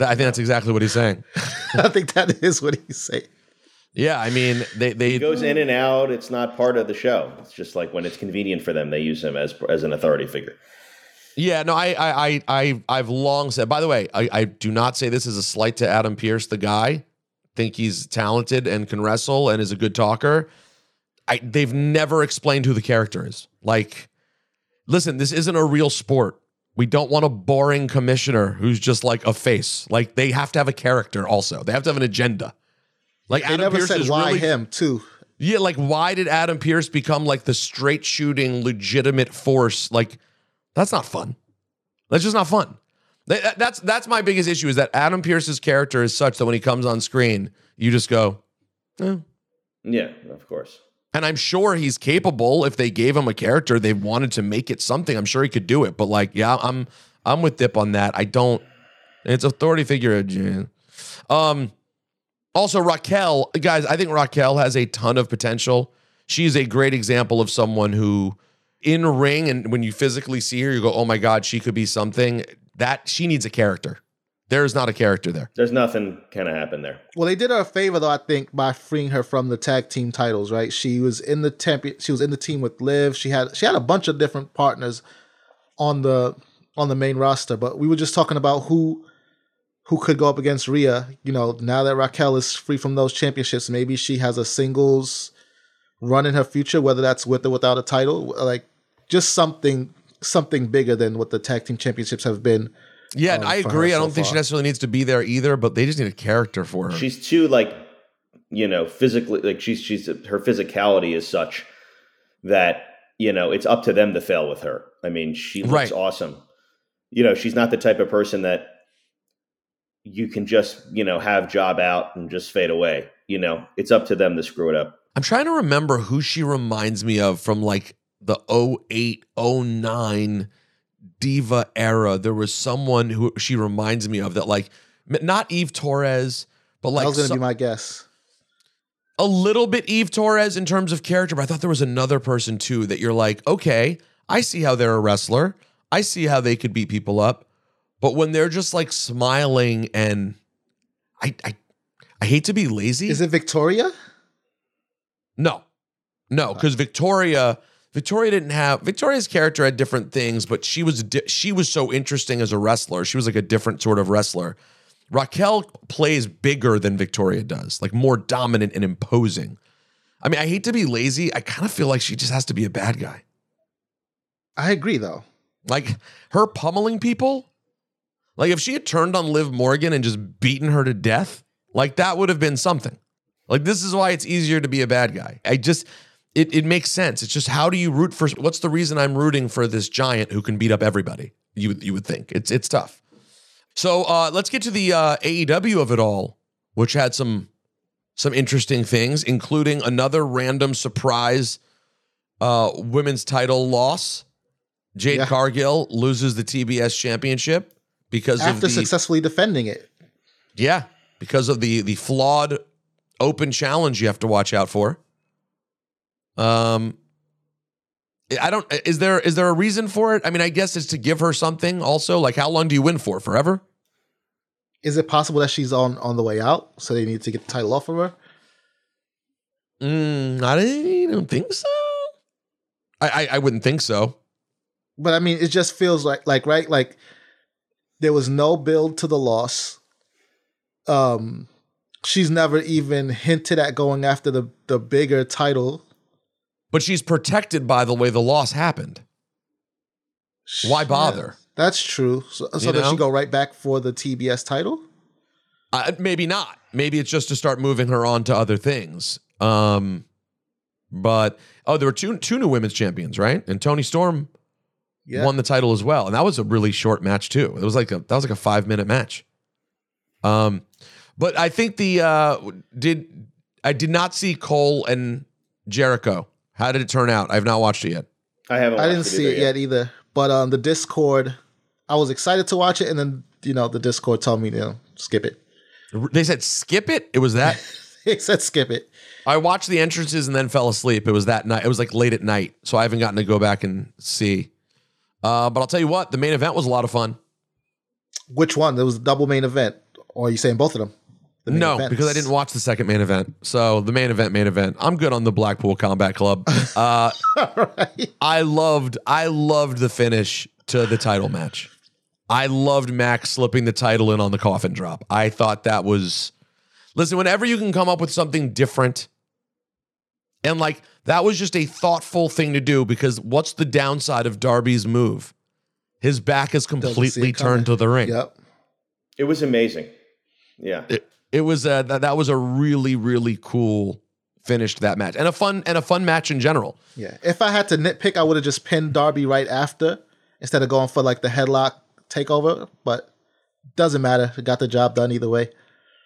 I think that's exactly what he's saying. I think that is what he's saying. Yeah, I mean they they He goes in and out. It's not part of the show. It's just like when it's convenient for them, they use him as as an authority figure. Yeah, no, I, I, I, I, I've long said. By the way, I, I do not say this as a slight to Adam Pearce, the guy. Think he's talented and can wrestle and is a good talker. I, they've never explained who the character is. Like, listen, this isn't a real sport. We don't want a boring commissioner who's just like a face. Like, they have to have a character. Also, they have to have an agenda. Like, They Adam never Pearce said is why really him too. yeah, like why did Adam Pearce become like the straight shooting, legitimate force? Like, that's not fun. That's just not fun. That- that- That's that's my biggest issue is that Adam Pearce's character is such that when he comes on screen, you just go, eh. Yeah, of course. and I'm sure he's capable. If they gave him a character, they wanted to make it something. I'm sure he could do it. But like, yeah, I'm I'm with Dip on that. I don't. It's authority figure. Um. Also, Raquel, guys, I think Raquel has a ton of potential. She's a great example of someone who, in ring, and when you physically see her, you go, "Oh my god, she could be something." That she needs a character. There's not a character there. There's nothing kind of happened there. Well, they did her a favor though, I think, by freeing her from the tag team titles. Right? She was in the temp. She was in the team with Liv. She had she had a bunch of different partners on the on the main roster. But we were just talking about who who could go up against Rhea. You know, now that Raquel is free from those championships, maybe she has a singles run in her future, whether that's with or without a title. Like just something something bigger than what the tag team championships have been. Yeah, um, I agree. her I don't think she necessarily needs to be there either, but they just need a character for her. She's too like, you know, physically like she's she's her physicality is such that you know it's up to them to fail with her. I mean, she looks Right. awesome. You know, she's not the type of person that you can just you know have job out and just fade away. You know, it's up to them to screw it up. I'm trying to remember who she reminds me of from like the 08, 09 diva era. There was someone who she reminds me of that like not Eve Torres, but like that was going to be my guess. a little bit Eve Torres in terms of character, but I thought there was another person too that you're like, okay, I see how they're a wrestler. I see how they could beat people up. But when they're just like smiling and I I I hate to be lazy. Is it Victoria? No, no, because Victoria, Victoria didn't have Victoria's character had different things, but she was di- she was so interesting as a wrestler. She was like a different sort of wrestler. Raquel plays bigger than Victoria does, like more dominant and imposing. I mean, I hate to be lazy. I kind of feel like she just has to be a bad guy. I agree though. Like her pummeling people. Like if she had turned on Liv Morgan and just beaten her to death, like that would have been something. Like this is why it's easier to be a bad guy. I just it it makes sense. It's just how do you root for what's the reason I'm rooting for this giant who can beat up everybody? You would- you would think. It's it's tough. So uh let's get to the uh AEW of it all, which had some some interesting things, including another random surprise uh women's title loss. Jade Yeah. Cargill loses the TBS championship because of After the successfully defending it. yeah, because of the the flawed open challenge you have to watch out for. Um I don't is there is there a reason for it? I mean, I guess it's to give her something also. Like how long do you win for? Forever? Is it possible that she's on on the way out, so they need to get the title off of her? Mm, I don't think so. I, I I wouldn't think so. But I mean, it just feels like like right, like there was no build to the loss. Um, she's never even hinted at going after the the bigger title. But she's protected by the way the loss happened. Why bother? That's true. So, so does she go right back for the TBS title? Uh, maybe not. Maybe it's just to start moving her on to other things. Um, but oh, there were two two new women's champions, right? And Toni Storm Yeah. won the title as well, and that was a really short match too. It was like a that was like a five minute match. Um, but I think the uh did I did not see Cole and Jericho. How did it turn out? I've not watched it yet. I haven't. I didn't see it yet either. But um, the Discord, I was excited to watch it, and then you know the Discord told me you know skip it. They said skip it. It was that. It said skip it. I watched the entrances and then fell asleep. It was that night. It was like late at night, so I haven't gotten to go back and see. Uh, but I'll tell you what, the main event was a lot of fun. Which one? There was a double main event, or are you saying both of them? The main No, events. because I didn't watch the second main event. So the main event, main event. I'm good on the Blackpool Combat Club. Uh, Right. I loved, I loved the finish to the title match. I loved Max slipping the title in on the coffin drop. I thought that was. Listen, whenever you can come up with something different, and like that was just a thoughtful thing to do because what's the downside of Darby's move? His back is completely turned to the ring. Yep. It was amazing. Yeah. it, it was a, that, that was a really really cool finish to that match and a fun and a fun match in general. Yeah. If I had to nitpick, I would have just pinned Darby right after instead of going for like the headlock takeover. But doesn't matter. It got the job done either way.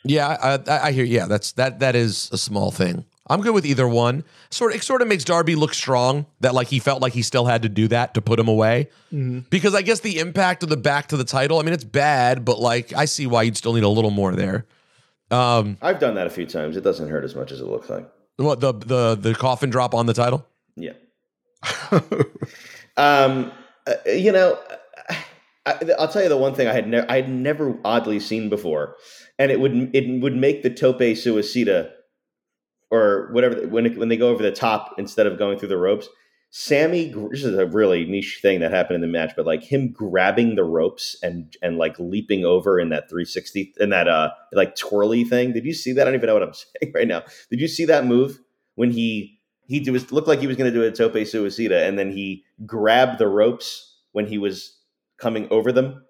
Yeah, I, I, I hear. Yeah, that's that that is a small thing. I'm good with either one. Sort of, it sort of makes Darby look strong. That like he felt like he still had to do that to put him away. Mm-hmm. Because I guess the impact of the back to the title. I mean, it's bad, but like I see why you'd still need a little more there. Um, I've done that a few times. It doesn't hurt as much as it looks like. what the the the coffin drop on the title? Yeah. um, uh, you know, I, I'll tell you the one thing I had never I had never oddly seen before, and it would it would make the tope suicida or whatever when it, when they go over the top instead of going through the ropes. Sammy, this is a really niche thing that happened in the match, but like him grabbing the ropes and and like leaping over in that 360 in that uh like twirly thing. Did you see that? I don't even know what I'm saying right now. Did you see that move when he he was looked like he was going to do a tope suicida and then he grabbed the ropes when he was coming over them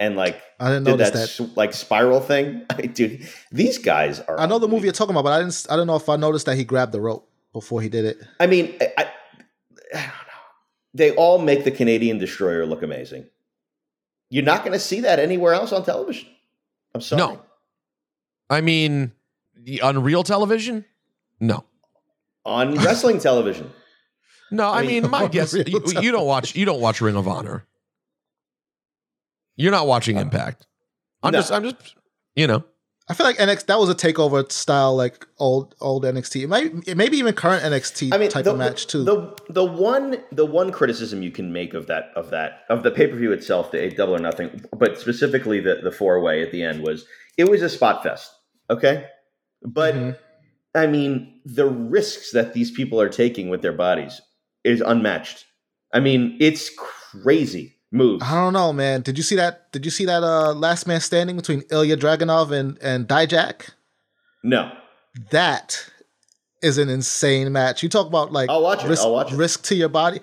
and like I didn't did that, that. like spiral thing. I dude, these guys are. I know the movie you're talking about, but I didn't. I don't know if I noticed that he grabbed the rope before he did it. I mean, I, I, I don't know. They all make the Canadian destroyer look amazing. You're not going to see that anywhere else on television. I'm sorry. No. I mean, the- on real television? No. On wrestling television. No, I, I mean, mean, my guess you, you don't watch you don't watch Ring of Honor. You're not watching uh, Impact. I'm No. just I'm just you know. I feel like NXT that was a takeover style, like old old NXT. It might it maybe even current NXT I mean, type the, of match too. The the one the one criticism you can make of that of that of the pay per view itself, the eight double or nothing, but specifically the the four way at the end was it was a spot fest. Okay, but Mhm. I mean the risks that these people are taking with their bodies is unmatched. I mean, it's crazy moves. I don't know, man. Did you see that? Did you see that uh, last man standing between Ilja Dragunov and and Dijak? No, That is an insane match. You talk about like I'll watch it. risk, I'll watch it. risk to your body.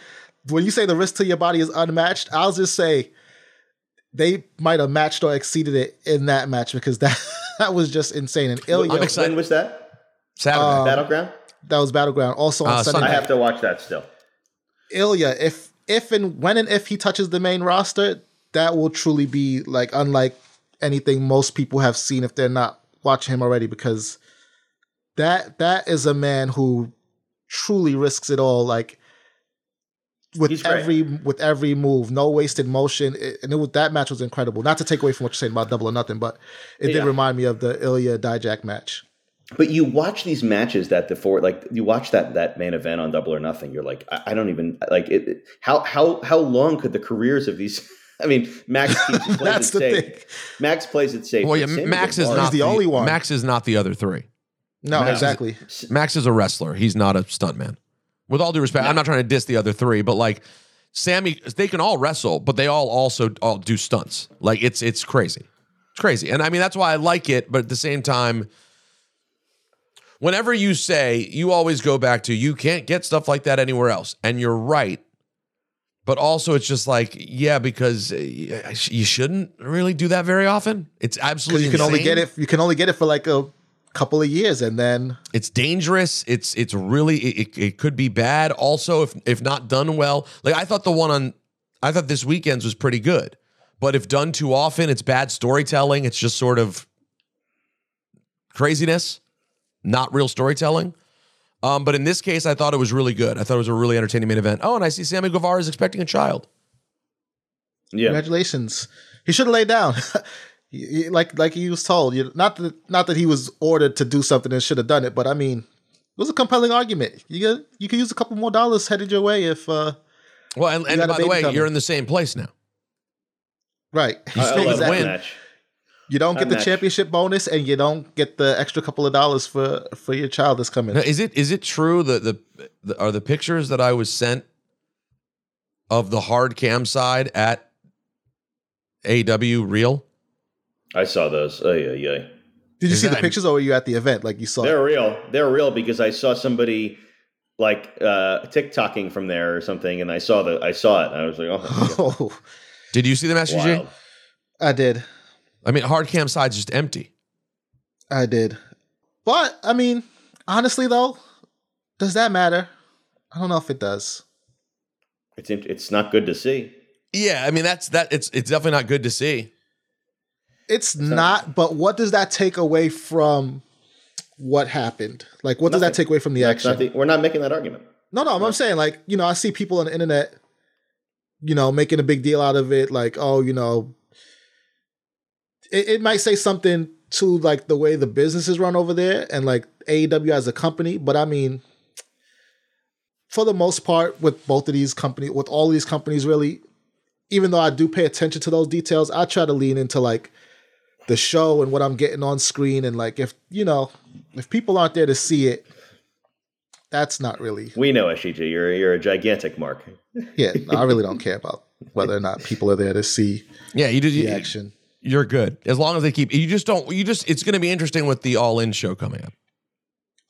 When you say the risk to your body is unmatched, I'll just say they might have matched or exceeded it in that match because that that was just insane. And Ilya, I'm excited. when was that? Saturday. Um, Battleground. that was battleground. Also on Uh, Sunday, Sunday. I have to watch that still. Ilya, if if and when and if he touches the main roster, that will truly be like unlike anything most people have seen if they're not watching him already because that that is a man who truly risks it all like with He's great. every with every move. No wasted motion. It- and it was that match was incredible. Not to take away from what you're saying about double or nothing but it did remind me of the Ilya Dijak match But you watch these matches that the four like you watch that that main event on Double or Nothing. You're like, I, I don't even like it. it- How how how long could the careers of these? I mean, Max keeps, plays That's it the safe. thing. Max plays it safe. well, yeah, Sammy Max is not the only one. Max is not the other three. no Max is- exactly Max is a wrestler. He's not a stuntman. With all due respect, I'm not trying to diss the other three, but like Sammy, they can all wrestle, but they all also all do stunts. Like it's it's crazy, it's crazy, and I mean that's why I like it. But at the same time, whenever you say, you always go back to you can't get stuff like that anywhere else, and you're right. But also, it's just like, yeah, because uh, you shouldn't really do that very often. It's absolutely you can only get it you can only get it for like a couple of years and then it's dangerous. It's it's really it, it, it could be bad. Also if if not done well like i thought the one on i thought this weekend's was pretty good. But if done too often it's bad storytelling. It's just sort of craziness not real storytelling um, but in this case i thought it was really good i thought it was a really entertaining main event oh and i see sammy guevara is expecting a child Yeah, Congratulations. He should have laid down. He- he- like like he was told. You not that not that he was ordered to do something and should have done it, but I mean, it was a compelling argument. You get, you could use a couple more dollars headed your way if uh well and, and by the way coming. you're in the same place now right. You I, I still love that win. match. You don't get the Unmatched. championship bonus and you don't get the extra couple of dollars for for your child that's coming. Now, is it is it true that the, the are the pictures that I was sent of the hard cam side at AEW real? I saw those. Oh yeah, yeah. Did you is see the pictures or were you at the event? Like you saw They're real. They're real because I saw somebody like uh TikToking from there or something, and I saw the I saw it. And I was like, oh, Oh, Did you see the Master wild. I did. I mean, hard cam side's just empty. I did. But I mean, honestly though, does that matter? I don't know if it does. It's it's not good to see. Yeah, I mean that's that. It's it's definitely not good to see. It's not, but what does that take away from what happened? Like, what does that take away from the That's action? not the- we're not making that argument. no, no, I'm saying, like, you know, I see people on the internet, you know, making a big deal out of it. Like, oh, you know, it, it might say something to like the way the business is run over there and like AEW as a company. But I mean, for the most part, with both of these companies, with all these companies, really, even though I do pay attention to those details, I try to lean into like the show and what I'm getting on screen. And like, if you know, if people aren't there to see it, that's not really. We know, SGG, you're you're a gigantic mark. Yeah, no, I really don't care about whether or not people are there to see Yeah, you did. the You, action. You're good as long as they keep. You just don't. You just. It's going to be interesting with the All In show coming up.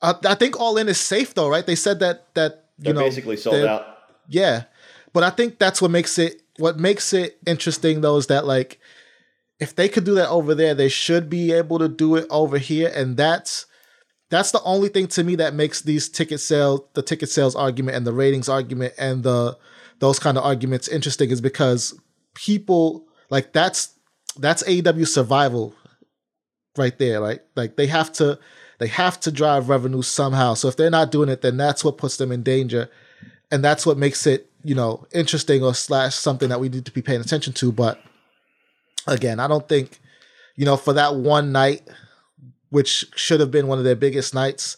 I, I think All In is safe though, right? They said that that you They're know basically sold out. Yeah. But I think that's what makes it what makes it interesting though is that like if they could do that over there, they should be able to do it over here. And that's that's the only thing to me that makes these ticket sales the ticket sales argument and the ratings argument and the those kind of arguments interesting is because people like that's that's AEW survival right there, right? Like they have to they have to drive revenue somehow. So if they're not doing it, then that's what puts them in danger and that's what makes it you know interesting or slash something that we need to be paying attention to but again i don't think you know for that one night which should have been one of their biggest nights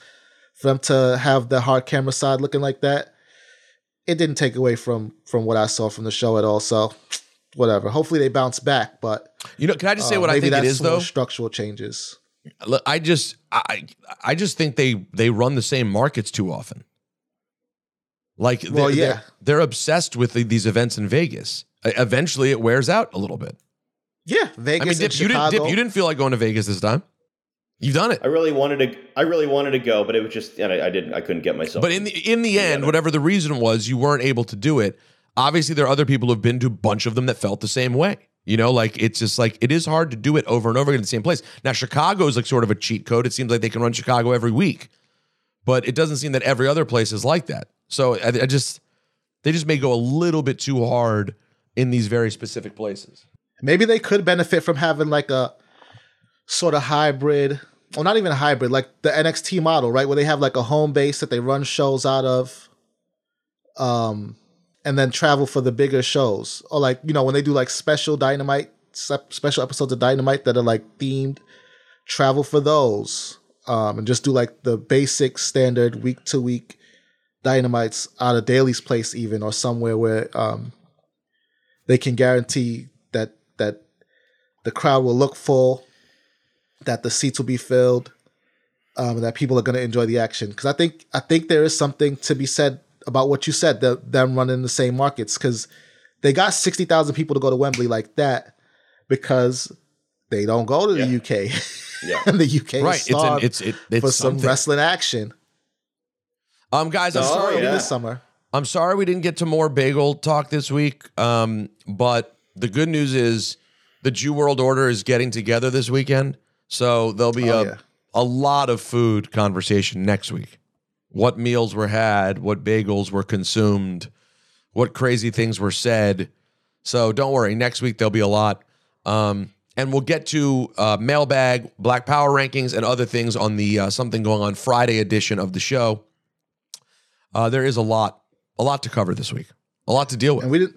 for them to have the hard camera side looking like that it didn't take away from from what i saw from the show at all so whatever hopefully they bounce back but You know, can I just say uh, what I maybe think it that's is though? structural changes Look, I just I I just think they they run the same markets too often. Like they're, Well, yeah. they're, they're obsessed with the, these events in Vegas. Eventually, it wears out a little bit. yeah vegas I mean, Dip, you didn't Dip, you didn't feel like going to Vegas this time. You've done it. I really wanted to. I really wanted to go, but it was just, and I, I didn't. I couldn't get myself. But in the in the end, whatever the reason was, you weren't able to do it. Obviously, there are other people who've been to a bunch of them that felt the same way. You know, like it's just like it is hard to do it over and over again in the same place. Now, Chicago is like sort of a cheat code. It seems like they can run Chicago every week, but it doesn't seem that every other place is like that. So I, I just they just may go a little bit too hard in these very specific places. maybe they could benefit from having like a sort of hybrid well not even a hybrid like the nxt model right where they have like a home base that they run shows out of um and then travel for the bigger shows or like you know when they do like special dynamite special episodes of dynamite that are like themed travel for those um and just do like the basic standard week to week dynamites out of Daily's Place even or somewhere where um they can guarantee that that the crowd will look full, that the seats will be filled, um, that people are going to enjoy the action. Because I think I think there is something to be said about what you said, the, them running the same markets. Because they got sixty thousand people to go to Wembley like that because they don't go to the UK, Yeah. and the UK right? is It's an, it's it, it's for some something. wrestling action. Um, guys, I'm Oh, sorry. Yeah. this summer. I'm sorry we didn't get to more bagel talk this week. Um, but the good news is the Jew World Order is getting together this weekend. So there'll be Oh, a, yeah. a lot of food conversation next week. What meals were had, what bagels were consumed, what crazy things were said. So don't worry, next week there'll be a lot. Um, and we'll get to uh, mailbag, Black Power rankings, and other things on the uh, Something Going On Friday edition of the show. Uh, there is a lot, a lot to cover this week, a lot to deal with. and we didn't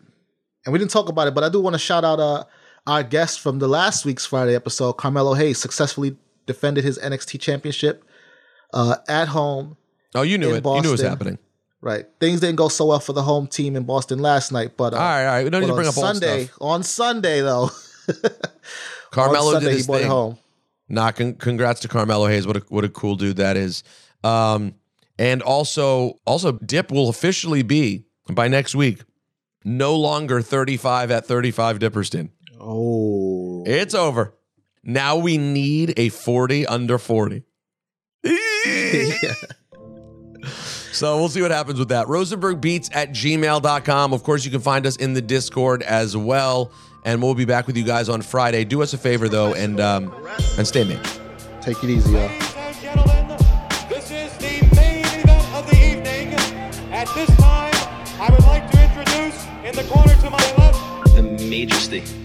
and we didn't talk about it, but I do want to shout out uh, our guest from the last week's Friday episode, Carmelo Hayes, successfully defended his NXT championship uh, at home. Oh, you knew it. You knew it was happening. Right, things didn't go so well for the home team in Boston last night, but uh, All right, all right. We don't need to bring on up Sunday. stuff. On Sunday, though, Carmelo Sunday did his thing. home. Nah, con- congrats to Carmelo Hayes. What a what a cool dude that is. Um, and also also Dip will officially be by next week no longer 35 at 35 Dipperston. Oh, It's over. Now we need a 40 under 40. So we'll see what happens with that. RosenbergBeats at gmail.com. Of course, you can find us in the Discord as well. And we'll be back with you guys on Friday. Do us a favor though, and um, and stay man. take it easy, y'all. Ladies and gentlemen, this is the main event of the evening. At this time, I would like to introduce in the corner to my left, the majesty.